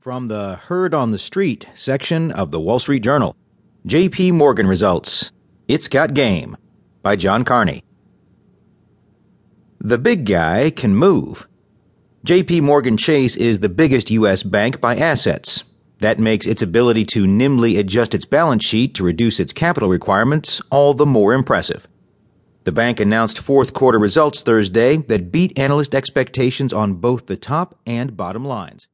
From the Heard on the Street section of the Wall Street Journal, J.P. Morgan results. It's Got Game by John Carney. The big guy can move. J.P. Morgan Chase is the biggest U.S. bank by assets. That makes its ability to nimbly adjust its balance sheet to reduce its capital requirements all the more impressive. The bank announced fourth quarter results Thursday that beat analyst expectations on both the top and bottom lines.